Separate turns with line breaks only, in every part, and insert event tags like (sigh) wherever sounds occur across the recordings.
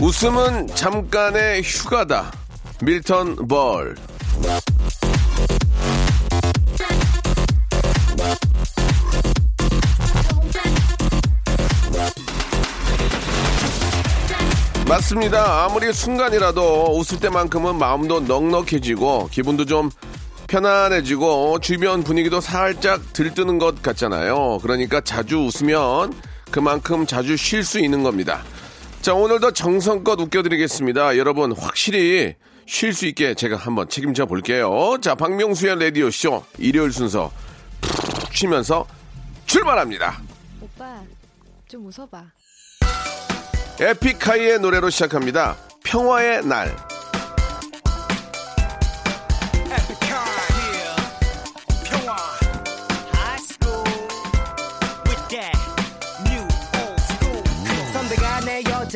웃음은 잠깐의 휴가다 밀턴 벌 맞습니다. 아무리 순간이라도 웃을 때만큼은 마음도 넉넉해지고 기분도 좀 편안해지고 주변 분위기도 살짝 들뜨는 것 같잖아요. 그러니까 자주 웃으면 그만큼 자주 쉴 수 있는 겁니다. 자, 오늘도 정성껏 웃겨드리겠습니다. 여러분, 확실히 쉴 수 있게 제가 한번 책임져 볼게요. 자, 박명수의 라디오쇼 일요일 순서 푹 쉬면서 출발합니다.
오빠 좀 웃어봐.
에픽하이의 노래로 시작합니다. 평화의 날.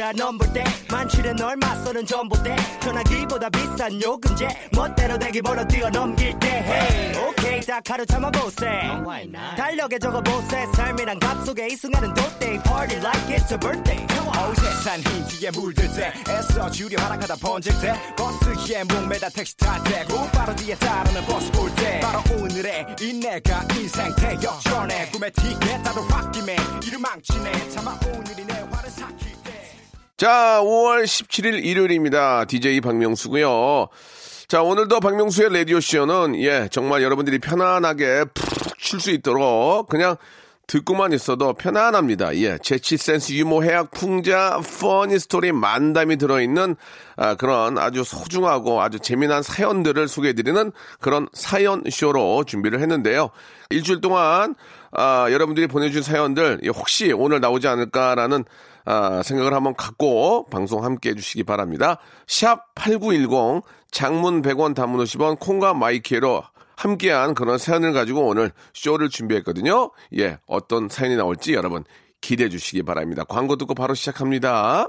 내 여자 넘볼 때 만취는 널 맞서는 전봇대 전화기보다 비싼 요금제 멋대로 대기보러 뛰어넘길 때 hey, 오케이 다 가르쳐만 보세. 달력에 적어보세. 삶이란 값 속에 이 순간은 돗대 Party like it's a birthday.
어제산 힌트에 물들 때 애써 주려 하락하다 번질 때 버스기에 목매다 택시 탈때 곧바로 뒤에 따르는 버스 볼 때. 바로 오늘의 이 내가 인생 태역전에 꿈의 티켓 따로 홧김에 이를 망치네. 차마 오늘이 내때
자, 5월 17일 일요일입니다. DJ 박명수고요. 자, 오늘도 박명수의 라디오쇼는, 예, 정말 여러분들이 편안하게 푹 쉴 수 있도록 그냥 듣고만 있어도 편안합니다. 예, 재치, 센스, 유머, 해학, 풍자, 퍼니 스토리 만담이 들어있는 아, 그런 아주 소중하고 아주 재미난 사연들을 소개해드리는 그런 사연 쇼로 준비를 했는데요. 일주일 동안 아, 여러분들이 보내주신 사연들 예, 혹시 오늘 나오지 않을까라는 아, 생각을 한번 갖고 방송 함께 해주시기 바랍니다. 샵 8910 장문 100원 단문 50원 콩과 마이케이로 함께한 그런 사연을 가지고 오늘 쇼를 준비했거든요. 예, 어떤 사연이 나올지 여러분 기대해 주시기 바랍니다. 광고 듣고 바로 시작합니다.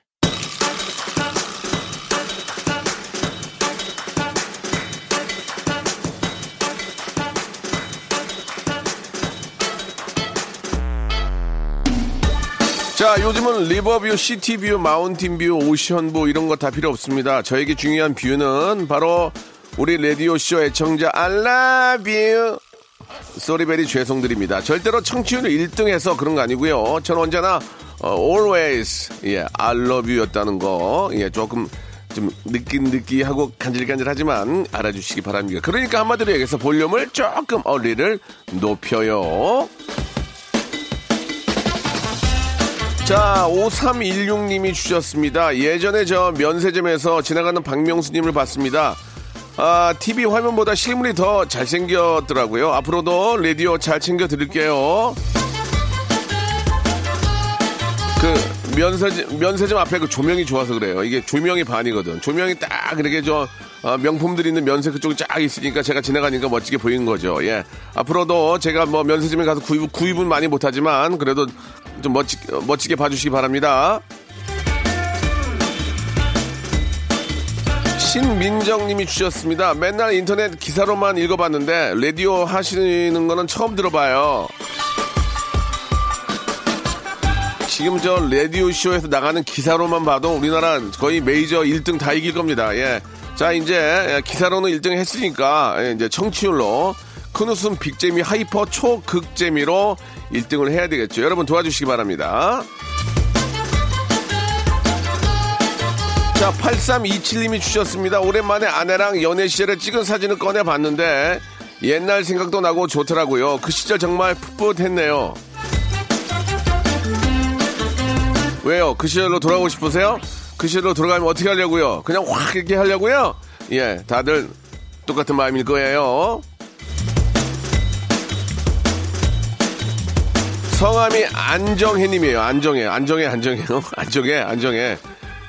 자, 요즘은 river view, city view, mountain view, ocean view 이런 거 다 필요 없습니다. 저에게 중요한 view는 바로 우리 라디오쇼 애청자 you. sorry very 죄송드립니다. 절대로 청취율 1등해서 그런 거 아니고요. 저는 언제나 어, always 예, I love you였다는 거 예, 조금 좀 느끼느끼하고 간질간질하지만 알아주시기 바랍니다. 그러니까 한마디로 얘기해서 볼륨을 조금 어리를 높여요. 자, 5316님이 주셨습니다. 예전에 저 면세점에서 지나가는 박명수님을 봤습니다. 아, TV 화면보다 실물이 더 잘생겼더라고요. 앞으로도 라디오 잘 챙겨 드릴게요. 그 면세점, 면세점 앞에 그 조명이 좋아서 그래요. 이게 조명이 반이거든. 조명이 딱 이렇게 저 아, 명품들이 있는 면세 그쪽에 쫙 있으니까 제가 지나가니까 멋지게 보이는 거죠. 예. 앞으로도 제가 뭐 면세점에 가서 구입, 구입은 많이 못하지만 그래도 좀 멋지, 멋지게 봐주시기 바랍니다. 신민정님이 주셨습니다. 맨날 인터넷 기사로만 읽어봤는데 라디오 하시는 거는 처음 들어봐요. 지금 저 라디오 쇼에서 나가는 기사로만 봐도 우리나라 거의 메이저 1등 다 이길 겁니다. 예. 자 이제 기사로는 1등 했으니까 예, 이제 청취율로 큰 웃음 빅재미 hyper 초극재미로 1등을 해야 되겠죠. 여러분 도와주시기 바랍니다. 자, 8327님이 주셨습니다. 오랜만에 아내랑 연애 시절에 찍은 사진을 꺼내봤는데 옛날 생각도 나고 좋더라고요. 그 시절 정말 풋풋했네요. 왜요? 그 시절로 돌아가고 싶으세요? 그 시절로 돌아가면 어떻게 하려고요? 그냥 확 이렇게 하려고요? 예, 다들 똑같은 마음일 거예요. 성함이 안정혜님이에요. 안정혜, 안정혜, 안정혜요. (laughs) 안정혜, 안정혜.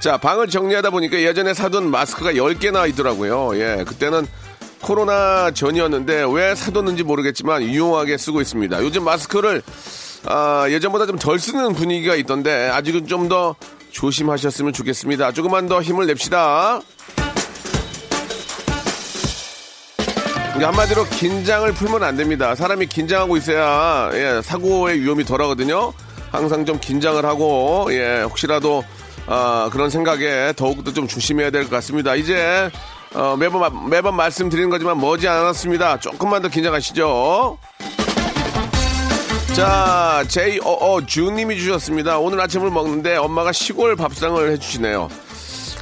자, 방을 정리하다 보니까 예전에 사둔 마스크가 10개 나 있더라고요. 예, 그때는 코로나 전이었는데 왜 사뒀는지 모르겠지만 유용하게 쓰고 있습니다. 요즘 마스크를 아, 예전보다 좀 덜 쓰는 분위기가 있던데 아직은 좀 더 조심하셨으면 좋겠습니다. 조금만 더 힘을 냅시다. 한마디로 긴장을 풀면 안 됩니다. 사람이 긴장하고 있어야 예, 사고의 위험이 덜하거든요. 항상 좀 긴장을 하고 예, 혹시라도 아, 그런 생각에 더욱더 좀 조심해야 될 것 같습니다. 이제 어, 매번 매번 말씀드리는 거지만 머지 않았습니다. 조금만 더 긴장하시죠. 자, 제이어어 주님이 주셨습니다. 오늘 아침을 먹는데 엄마가 시골 밥상을 해주시네요.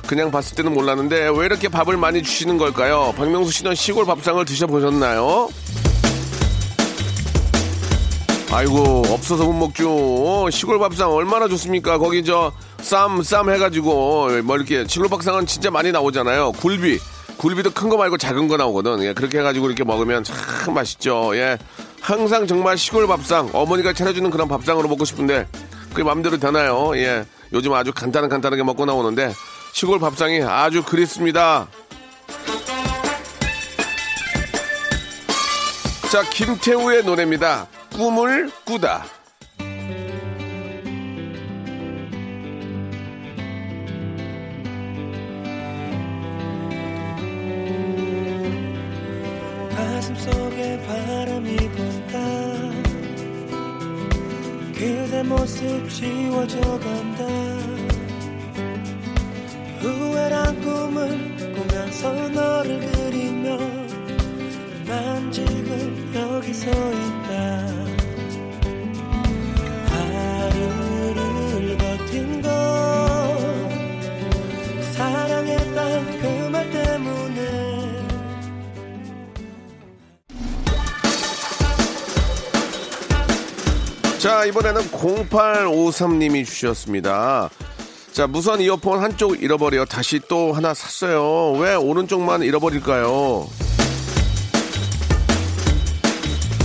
그냥 봤을 때는 몰랐는데 왜 이렇게 밥을 많이 주시는 걸까요? 박명수 씨는 시골 밥상을 드셔보셨나요? 아이고 없어서 못 먹죠. 어, 시골 밥상 얼마나 좋습니까? 거기 저 쌈 쌈 해가지고 뭐 이렇게 시골 밥상은 진짜 많이 나오잖아요. 굴비 굴비도 큰 거 말고 작은 거 나오거든. 예, 그렇게 해가지고 이렇게 먹으면 참 맛있죠. 예, 항상 정말 시골 밥상 어머니가 차려주는 그런 밥상으로 먹고 싶은데 그게 마음대로 되나요? 예, 요즘 아주 간단한 간단하게 먹고 나오는데 시골 밥상이 아주 그립습니다. 자, 김태우의 노래입니다. 꿈을 꾸다.
모습 지워져 간다. 후회란 꿈을 꾸면서 너를 그리며 난 지금 여기 서 있다
자, 이번에는 0853님이 주셨습니다. 자, 무선 이어폰 한쪽 잃어버려 다시 또 하나 샀어요. 왜 오른쪽만 잃어버릴까요?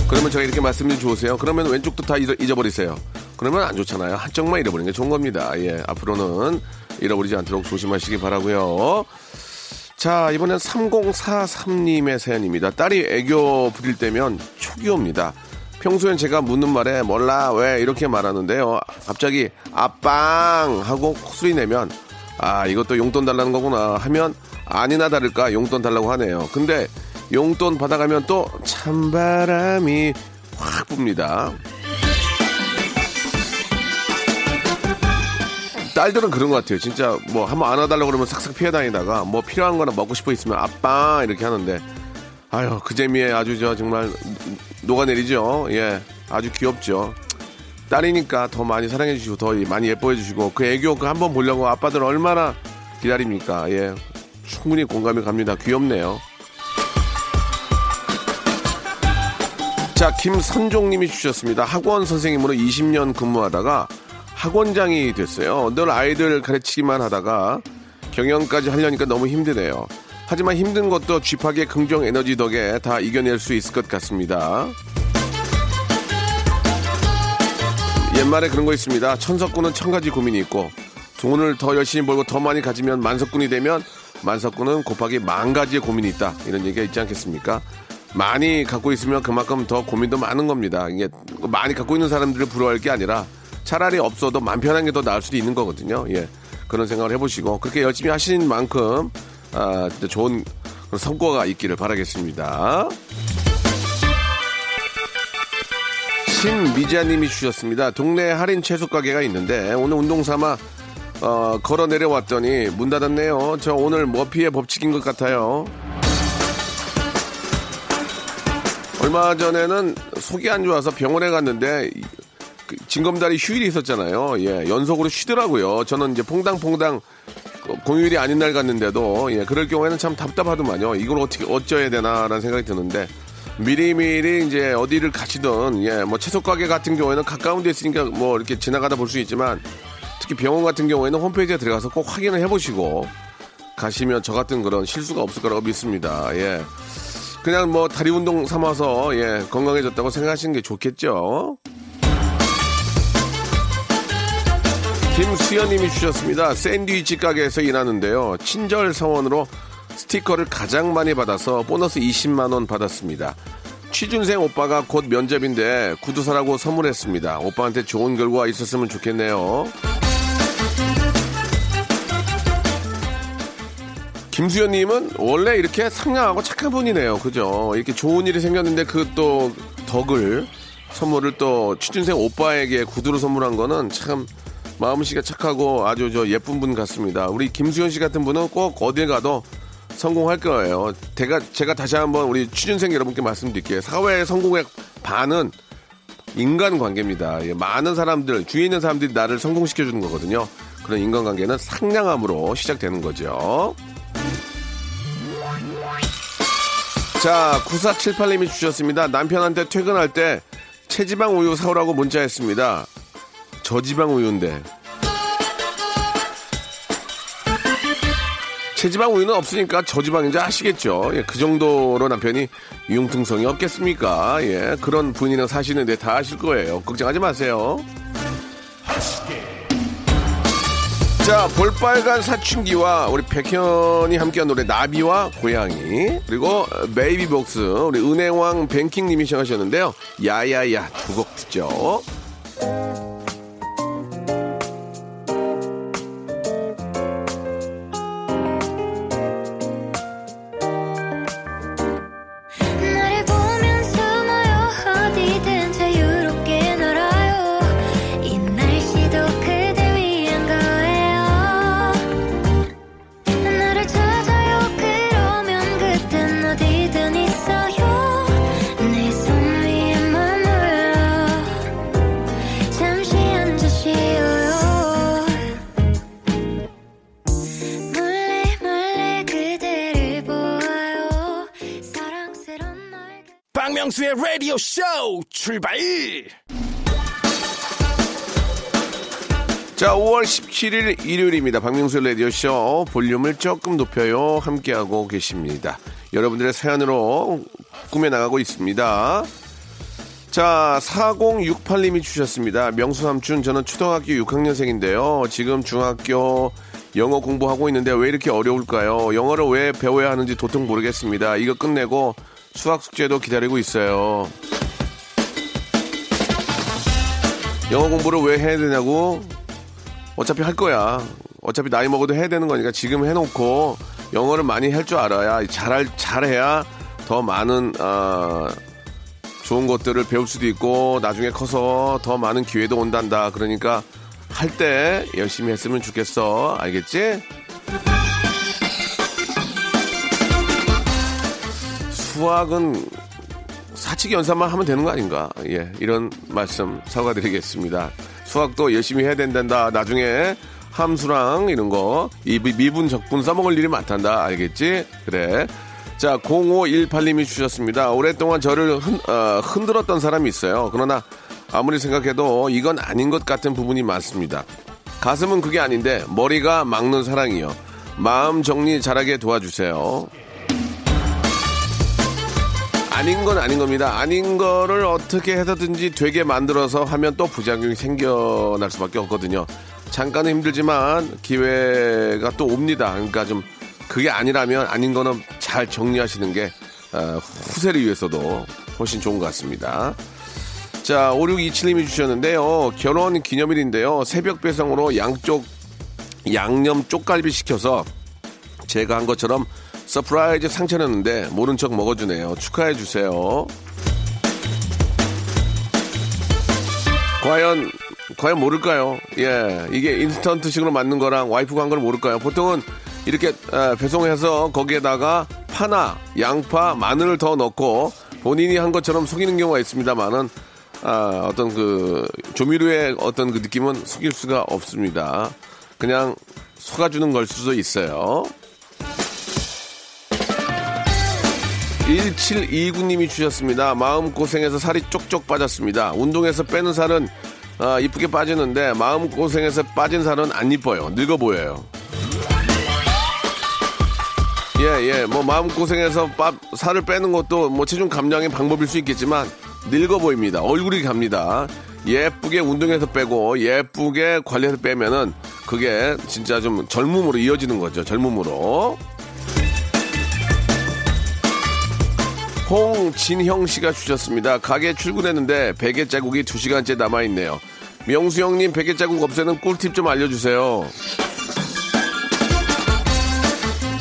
그러면 제가 이렇게 말씀드리면 좋으세요. 그러면 왼쪽도 다 잊어, 잊어버리세요. 그러면 안 좋잖아요. 한쪽만 잃어버리는 게 좋은 겁니다. 예, 앞으로는 잃어버리지 않도록 조심하시기 바라고요. 자, 이번엔 3043님의 사연입니다. 딸이 애교 부릴 때면 옵니다. 평소엔 제가 묻는 말에 몰라 왜 이렇게 말하는데요. 갑자기 아빵 하고 콧소리 내면 아 이것도 용돈 달라는 거구나 하면 아니나 다를까 용돈 달라고 하네요. 근데 용돈 받아가면 또 찬바람이 확 붑니다. 딸들은 그런 것 같아요. 진짜 뭐 한번 안아달라고 그러면 싹싹 피해 다니다가 뭐 필요한 거나 먹고 싶어 있으면 아빠 이렇게 하는데 아유 그 재미에 아주 저 정말 녹아내리죠. 예, 아주 귀엽죠. 딸이니까 더 많이 사랑해 주시고 더 많이 예뻐해 주시고 그 애교 그 한 번 보려고 아빠들 얼마나 기다립니까? 예, 충분히 공감이 갑니다. 귀엽네요. 자, 김선종님이 주셨습니다. 학원 선생님으로 20년 근무하다가 학원장이 됐어요. 늘 아이들 가르치기만 하다가 경영까지 하려니까 너무 힘드네요. 하지만 힘든 것도 쥐파의 긍정 에너지 덕에 다 이겨낼 수 있을 것 같습니다. 옛말에 그런 거 있습니다. 천석군은 천 가지 고민이 있고 돈을 더 열심히 벌고 더 많이 가지면 만석군이 되면 만석군은 곱하기 만 가지의 고민이 있다. 이런 얘기가 있지 않겠습니까? 많이 갖고 있으면 그만큼 더 고민도 많은 겁니다. 이게 많이 갖고 있는 사람들을 부러워할 게 아니라 차라리 없어도 맘 편한 게 더 나을 수도 있는 거거든요. 예. 그런 생각을 해보시고 그렇게 열심히 하신 만큼 아, 좋은 성과가 있기를 바라겠습니다. 신미자님이 주셨습니다. 동네 할인 채소 가게가 있는데 오늘 운동 삼아 어, 걸어 내려왔더니 문 닫았네요. 저 오늘 머피의 법칙인 것 같아요. 얼마 전에는 속이 안 좋아서 병원에 갔는데 그 징검다리 휴일이 있었잖아요. 예, 연속으로 쉬더라고요. 저는 이제 퐁당퐁당 공휴일이 아닌 날 갔는데도 예, 그럴 경우에는 참 답답하더만요. 이걸 어떻게 어쩌야 되나라는 생각이 드는데 미리미리 이제 어디를 가시든 예, 뭐 채소 가게 같은 경우에는 가까운 데 있으니까 뭐 이렇게 지나가다 볼 수 있지만 특히 병원 같은 경우에는 홈페이지에 들어가서 꼭 확인을 해보시고 가시면 저 같은 그런 실수가 없을 거라고 믿습니다. 예. 그냥 뭐 다리 운동 삼아서 예, 건강해졌다고 생각하시는 게 좋겠죠. 김수현님이 주셨습니다. 샌드위치 가게에서 일하는데요. 친절 사원으로 스티커를 가장 많이 받아서 보너스 20만 원 받았습니다. 취준생 오빠가 곧 면접인데 구두 사라고 선물했습니다. 오빠한테 좋은 결과 있었으면 좋겠네요. 김수현님은 원래 이렇게 상냥하고 착한 분이네요. 그죠? 이렇게 좋은 일이 생겼는데 그 또 덕을 선물을 또 취준생 오빠에게 구두로 선물한 거는 참 마음씨가 착하고 아주 저 예쁜 분 같습니다. 우리 김수현 씨 같은 분은 꼭 어딜 가도 성공할 거예요. 제가, 제가 다시 한번 우리 취준생 여러분께 말씀드릴게요. 사회의 성공의 반은 인간관계입니다. 예, 많은 사람들, 주위에 있는 사람들이 나를 성공시켜주는 거거든요. 그런 인간관계는 상냥함으로 시작되는 거죠. 자, 9478님이 주셨습니다. 남편한테 퇴근할 때 체지방 우유 사오라고 문자했습니다. 저지방 우유인데. 체지방 우유는 없으니까 저지방인지 아시겠죠? 예, 그 정도로 남편이 융통성이 없겠습니까? 예, 그런 분이랑 사시는데 다 아실 거예요. 걱정하지 마세요. 자, 볼빨간 사춘기와 우리 백현이 함께한 노래 나비와 고양이 그리고 베이비복스 우리 은행왕 뱅킹님이 시작하셨는데요. 야야야 두 곡 듣죠.
박명수의 라디오 쇼 출발
자, 5월 17일 일요일입니다. 박명수 라디오 쇼 볼륨을 조금 높여요. 함께하고 계십니다. 여러분들의 사연으로 꾸며 나가고 있습니다. 자, 4068님이 주셨습니다. 명수 삼촌, 저는 초등학교 6학년생인데요. 지금 중학교 영어 공부하고 있는데 왜 이렇게 어려울까요? 영어를 왜 배워야 하는지 도통 모르겠습니다. 이거 끝내고 수학 숙제도 기다리고 있어요. 영어 공부를 왜 해야 되냐고? 어차피 할 거야. 어차피 나이 먹어도 해야 되는 거니까 지금 해놓고 영어를 많이 할 줄 알아야 잘할 잘해야 더 많은 어, 좋은 것들을 배울 수도 있고 나중에 커서 더 많은 기회도 온단다. 그러니까 할 때 열심히 했으면 좋겠어. 알겠지? 수학은 사칙 연산만 하면 되는 거 아닌가? 예, 이런 말씀 사과드리겠습니다. 수학도 열심히 해야 된단다. 나중에 함수랑 이런 거, 미분, 적분 써먹을 일이 많단다. 알겠지? 그래. 자, 0518님이 주셨습니다. 오랫동안 저를 흔, 어, 흔들었던 사람이 있어요. 그러나 아무리 생각해도 이건 아닌 것 같은 부분이 많습니다. 가슴은 그게 아닌데 머리가 막는 사랑이요. 마음 정리 잘하게 도와주세요. 아닌 건 아닌 겁니다. 아닌 거를 어떻게 해서든지 되게 만들어서 하면 또 부작용이 생겨날 수밖에 없거든요. 잠깐은 힘들지만 기회가 또 옵니다. 그러니까 좀 그게 아니라면 아닌 거는 잘 정리하시는 게 어, 후세를 위해서도 훨씬 좋은 것 같습니다. 자, 5627님이 주셨는데요. 결혼 기념일인데요. 새벽 배송으로 양쪽 양념 쪽갈비 시켜서 제가 한 것처럼 surprise 상 차려냈는데 모른 척 먹어주네요. 축하해 주세요. 과연 과연 모를까요? 예, 이게 인스턴트식으로 맞는 거랑 와이프가 한 걸 모를까요? 보통은 이렇게 에, 배송해서 거기에다가 파나 양파, 마늘을 더 넣고 본인이 한 것처럼 속이는 경우가 있습니다만은 아, 어떤 그 조미료의 어떤 그 느낌은 속일 수가 없습니다. 그냥 속아주는 걸 수도 있어요. 1729님이 주셨습니다. 마음고생해서 살이 쪽쪽 빠졌습니다. 운동해서 빼는 살은 아, 이쁘게 빠지는데 마음고생해서 빠진 살은 안 이뻐요. 늙어 보여요. 예, 예. 뭐 마음고생해서 빠, 살을 빼는 것도 뭐 체중 감량의 방법일 수 있겠지만 늙어 보입니다. 얼굴이 갑니다. 예쁘게 운동해서 빼고 예쁘게 관리해서 빼면은 그게 진짜 좀 젊음으로 이어지는 거죠. 젊음으로. 홍진형 씨가 주셨습니다. 가게 출근했는데 베개 자국이 2시간째 남아있네요. 명수 형님 베개 자국 없애는 꿀팁 좀 알려주세요.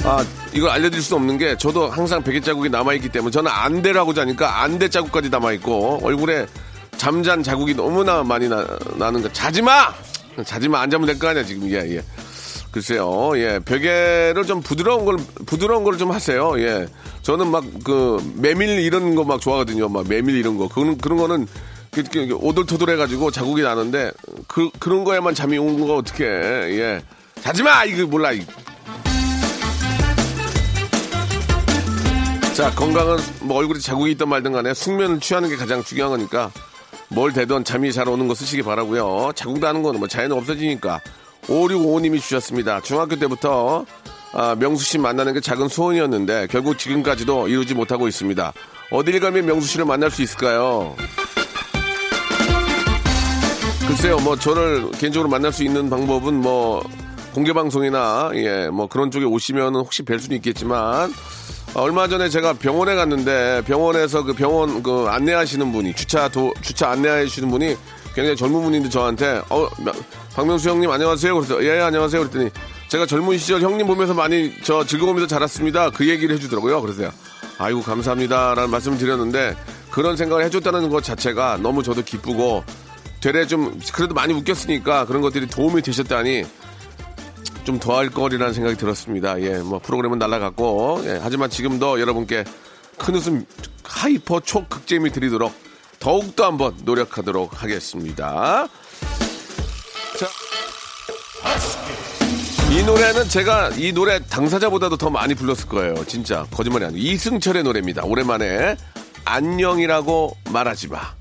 아, 이걸 알려드릴 수 없는 게 저도 항상 베개 자국이 남아있기 때문에 저는 안대라고 자니까 안대 자국까지 남아있고 얼굴에 잠잔 자국이 너무나 많이 나, 나는 거. 자지 마! 자지 마. 안 자면 될 거 아니야, 지금. 예, 예. 글쎄요, 예. 베개를 좀 부드러운 걸, 부드러운 걸 좀 하세요. 예. 저는 막 그, 메밀 이런 거 막 좋아하거든요. 막 메밀 이런 거. 그런, 그런 거는 그, 그, 오돌토돌 해가지고 자국이 나는데 그, 그런 거에만 잠이 오는 거가 어떻게 예. 자지 마! 이거 몰라. 이. 자, 건강은 뭐 얼굴에 자국이 있든 말든 간에 숙면을 취하는 게 가장 중요한 거니까 뭘 되든 잠이 잘 오는 거 쓰시기 바라고요. 자국 나는 거는 뭐 자연은 없어지니까. 5655님이 주셨습니다. 중학교 때부터 아, 명수 씨 만나는 게 작은 소원이었는데 결국 지금까지도 이루지 못하고 있습니다. 어딜 가면 명수 씨를 만날 수 있을까요? 글쎄요, 뭐 저를 개인적으로 만날 수 있는 방법은 뭐 공개 방송이나 예, 뭐 그런 쪽에 오시면 혹시 뵐 수는 있겠지만 어, 얼마 전에 제가 병원에 갔는데 병원에서 그 병원 그 안내하시는 분이 주차 도, 주차 안내하시는 분이 굉장히 젊은 분인데 저한테 어 박명수 형님 안녕하세요. 그래서 예 안녕하세요. 그랬더니 제가 젊은 시절 형님 보면서 많이 저 즐거우면서 자랐습니다. 그 얘기를 해주더라고요. 그래서 아이고 감사합니다라는 말씀을 드렸는데 그런 생각을 해줬다는 것 자체가 너무 저도 기쁘고 되레 좀 그래도 많이 웃겼으니까 그런 것들이 도움이 되셨다니 좀 더할 거리라는 생각이 들었습니다. 예, 뭐 프로그램은 날라갔고, 예, 하지만 지금도 여러분께 큰 웃음 hyper 초극재미 드리도록 더욱더 한번 노력하도록 하겠습니다. 자. 이 노래는 제가 이 노래 당사자보다도 더 많이 불렀을 거예요. 진짜 거짓말이 아니에요. 이승철의 노래입니다. 오랜만에 안녕이라고 말하지 마.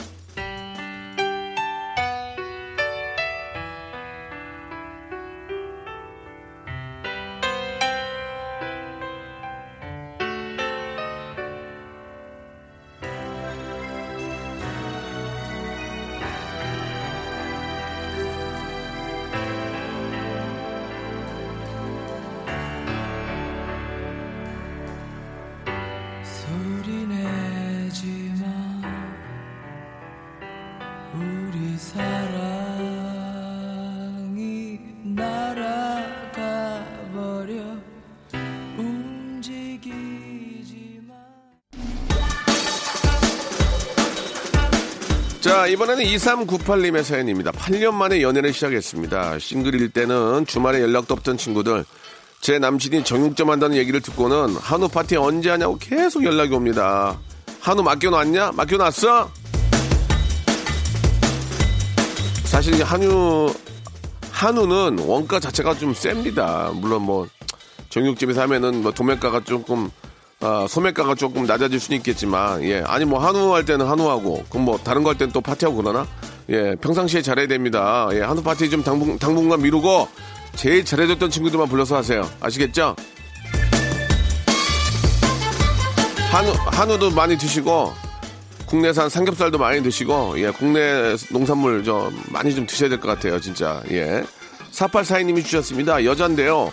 자, 이번에는 2398님의 사연입니다. 8년 만에 연애를 시작했습니다. 싱글일 때는 주말에 연락도 없던 친구들, 제 남친이 정육점 한다는 얘기를 듣고는 한우 파티 언제 하냐고 계속 연락이 옵니다. 한우 맡겨놨냐? 맡겨놨어? 사실 이 한우, 한우는 원가 자체가 좀 셉니다. 물론 뭐, 정육점에서 하면은 뭐 도매가가 조금 아, 소매가가 조금 낮아질 수는 있겠지만, 예. 아니, 뭐, 한우 할 때는 한우하고, 그럼 뭐, 다른 거 할 때는 또 파티하고 그러나? 예, 평상시에 잘해야 됩니다. 예, 한우 파티 좀 당분, 당분간 미루고, 제일 잘해줬던 친구들만 불러서 하세요. 아시겠죠? 한우, 한우도 많이 드시고, 국내산 삼겹살도 많이 드시고, 예, 국내 농산물 좀 많이 좀 드셔야 될 것 같아요, 진짜. 예. 4842님이 주셨습니다. 여잔데요.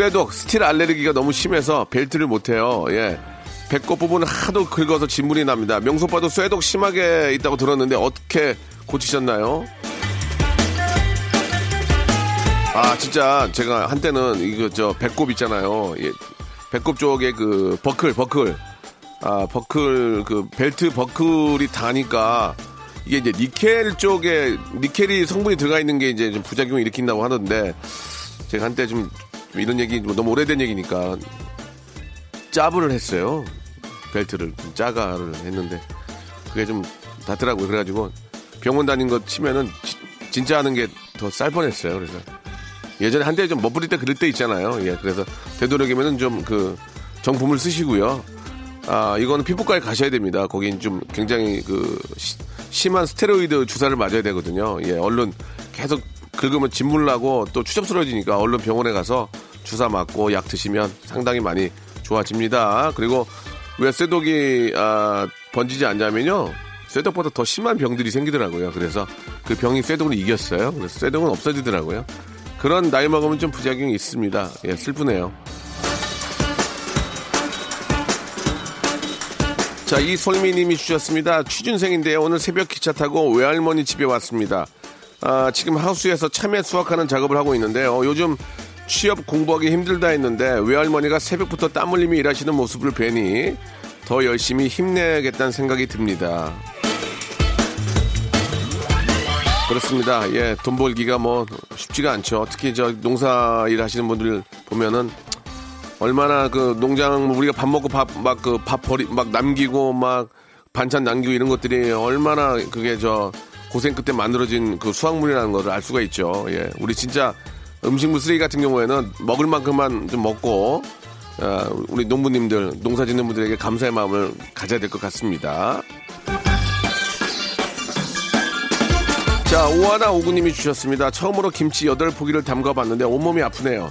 쇠독, 스틸 알레르기가 너무 심해서 벨트를 못해요. 예. 배꼽 부분을 하도 긁어서 진물이 납니다. 명소빠도 쇠독 심하게 있다고 들었는데 어떻게 고치셨나요? 아, 진짜 제가 한때는 이거 저 배꼽 있잖아요. 예. 배꼽 쪽에 그 버클, 버클. 아, 버클, 그 벨트 버클이 다니까 이게 이제 니켈 쪽에 니켈이 성분이 들어가 있는 게 이제 좀 부작용을 일으킨다고 하던데 제가 한때 좀 이런 얘기 뭐 너무 오래된 얘기니까 짜부를 했어요. 벨트를 좀 짜가를 했는데 그게 좀 닿더라고요. 그래가지고 병원 다닌 거 치면은 지- 진짜 하는 게 더 쌀 뻔했어요. 그래서 예전에 한때 좀 멋부릴 때 그럴 때 있잖아요. 예, 그래서 되도록이면은 좀 그 정품을 쓰시고요. 아, 이거는 피부과에 가셔야 됩니다. 거긴 좀 굉장히 그 시- 심한 스테로이드 주사를 맞아야 되거든요. 예, 얼른 계속 긁으면 진물 나고 또 추접스러워지니까 얼른 병원에 가서 주사 맞고 약 드시면 상당히 많이 좋아집니다. 그리고 왜 쇠독이 아, 번지지 않냐면요. 쇠독보다 더 심한 병들이 생기더라고요. 그래서 그 병이 쇠독을 이겼어요. 그래서 쇠독은 없어지더라고요. 그런 나이 먹으면 좀 부작용이 있습니다. 예, 슬프네요. 자, 이솔미님이 주셨습니다. 취준생인데요. 오늘 새벽 기차 타고 외할머니 집에 왔습니다. 아, 지금 하우스에서 참외 수확하는 작업을 하고 있는데요. 요즘 취업 공부하기 힘들다 했는데 외할머니가 새벽부터 땀 흘리며 일하시는 모습을 뵈니 더 열심히 힘내야겠다는 생각이 듭니다. 그렇습니다. 예, 돈 벌기가 뭐 쉽지가 않죠. 특히 저 농사 일 하시는 분들 보면은 얼마나 그 농장 우리가 밥 먹고 밥 막 그 밥 버리 막 남기고 막 반찬 남기고 이런 것들이 얼마나 그게 저 고생 끝에 만들어진 그 수확물이라는 것을 알 수가 있죠. 예, 우리 진짜 음식물 쓰레기 같은 경우에는 먹을 만큼만 좀 먹고 아, 우리 농부님들 농사짓는 분들에게 감사의 마음을 가져야 될 것 같습니다. 자, 오하나 오구님이 주셨습니다. 처음으로 김치 여덟 포기를 담가봤는데 온몸이 아프네요.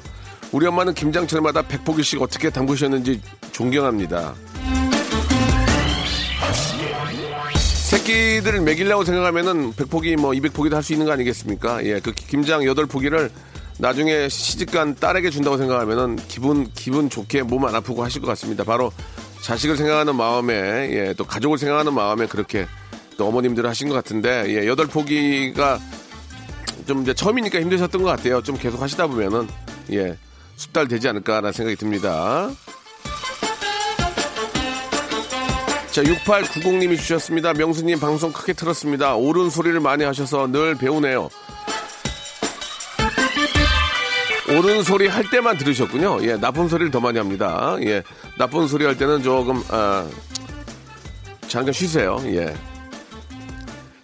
우리 엄마는 김장철마다 100포기씩 어떻게 담그셨는지 존경합니다. 새끼들을 먹이려고 생각하면은 100포기 뭐 200포기도 할 수 있는 거 아니겠습니까? 예, 그 김장 8포기를 나중에 시집간 딸에게 준다고 생각하면은 기분, 기분 좋게 몸 안 아프고 하실 것 같습니다. 바로 자식을 생각하는 마음에, 예, 또 가족을 생각하는 마음에 그렇게 또 어머님들 하신 것 같은데, 예, 8포기가 좀 이제 처음이니까 힘드셨던 것 같아요. 좀 계속 하시다 보면은, 예, 숙달 되지 않을까라는 생각이 듭니다. 자, 6890님이 주셨습니다. 명수님 방송 크게 틀었습니다. 옳은 소리를 많이 하셔서 늘 배우네요. 옳은 소리 할 때만 들으셨군요. 예, 나쁜 소리를 더 많이 합니다. 예, 나쁜 소리 할 때는 조금, 아, 잠깐 쉬세요. 예.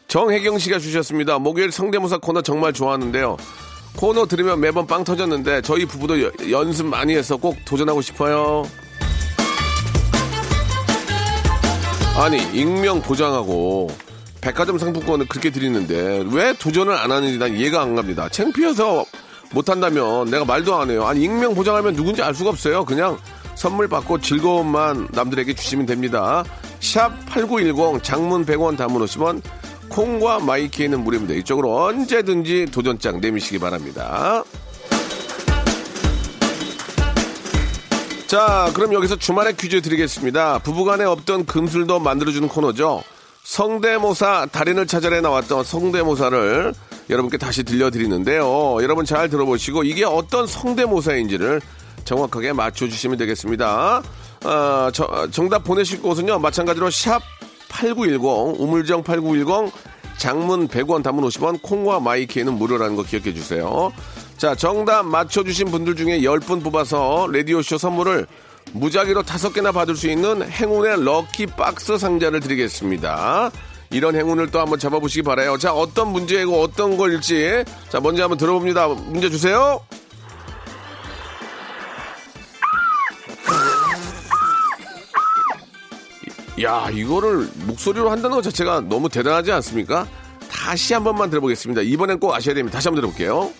정혜경 씨가 주셨습니다. 목요일 성대모사 코너 정말 좋아하는데요. 코너 들으면 매번 빵 터졌는데 저희 부부도 여- 연습 많이 해서 꼭 도전하고 싶어요. 아니 익명 보장하고 백화점 상품권을 그렇게 드리는데 왜 도전을 안 하는지 난 이해가 안 갑니다. 창피해서 못한다면 내가 말도 안 해요. 아니 익명 보장하면 누군지 알 수가 없어요. 그냥 선물 받고 즐거움만 남들에게 주시면 됩니다. 샵 8910 장문 100원 담은 50원 콩과 마이키에는 무료입니다. 이쪽으로 언제든지 도전장 내미시기 바랍니다. 자, 그럼 여기서 주말에 퀴즈 드리겠습니다. 부부간에 없던 금술도 만들어주는 코너죠. 성대모사 달인을 찾아내 나왔던 성대모사를 여러분께 다시 들려드리는데요. 여러분 잘 들어보시고 이게 어떤 성대모사인지를 정확하게 맞춰주시면 되겠습니다. 아, 저- 정답 보내실 곳은요. 마찬가지로 샵 8910, 우물정 8910, 장문 100원, 담은 50원, 콩과 마이키에는 무료라는 거 기억해 주세요. 자, 정답 맞춰주신 분들 중에 10분 뽑아서 라디오쇼 선물을 무작위로 5개나 받을 수 있는 행운의 럭키 박스 상자를 드리겠습니다. 이런 행운을 또 한번 잡아보시기 바라요. 자, 어떤 문제이고 어떤 걸지. 자, 먼저 한번 들어봅니다. 문제 주세요. 야, 이거를 목소리로 한다는 것 자체가 너무 대단하지 않습니까? 다시 한 번만 들어보겠습니다. 이번엔 꼭 아셔야 됩니다. 다시 한번 들어볼게요.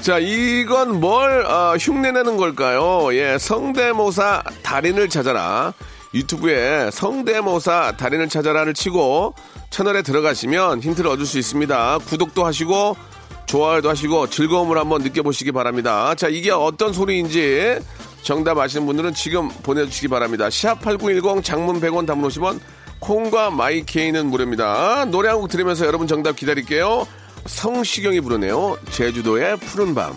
자, 이건 뭘 어, 흉내내는 걸까요? 예, 성대모사 달인을 찾아라. 유튜브에 성대모사 달인을 찾아라를 치고 채널에 들어가시면 힌트를 얻을 수 있습니다. 구독도 하시고 좋아요도 하시고 즐거움을 한번 느껴보시기 바랍니다. 자, 이게 어떤 소리인지 정답 아시는 분들은 지금 보내주시기 바랍니다. 샵8910 장문 100원 담은 50원 콩과 마이케이는 무료입니다. 노래 한 곡 들으면서 여러분 정답 기다릴게요. 성시경이 부르네요. 제주도의 푸른 밤.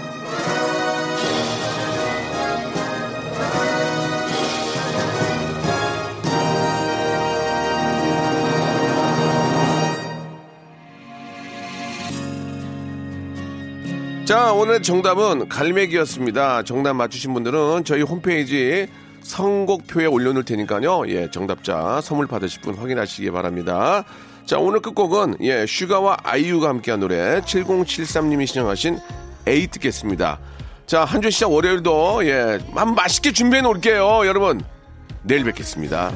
자, 오늘 정답은 갈매기였습니다. 정답 맞추신 분들은 저희 홈페이지 선곡표에 올려놓을 테니까요. 예, 정답자 선물 받으실 분 확인하시기 바랍니다. 자, 오늘 끝곡은 예, 슈가와 아이유가 함께한 노래 7073님이 신청하신 에이 듣겠습니다. 자, 한 주 시작 월요일도 예, 한 맛있게 준비해 놓을게요. 여러분, 내일 뵙겠습니다.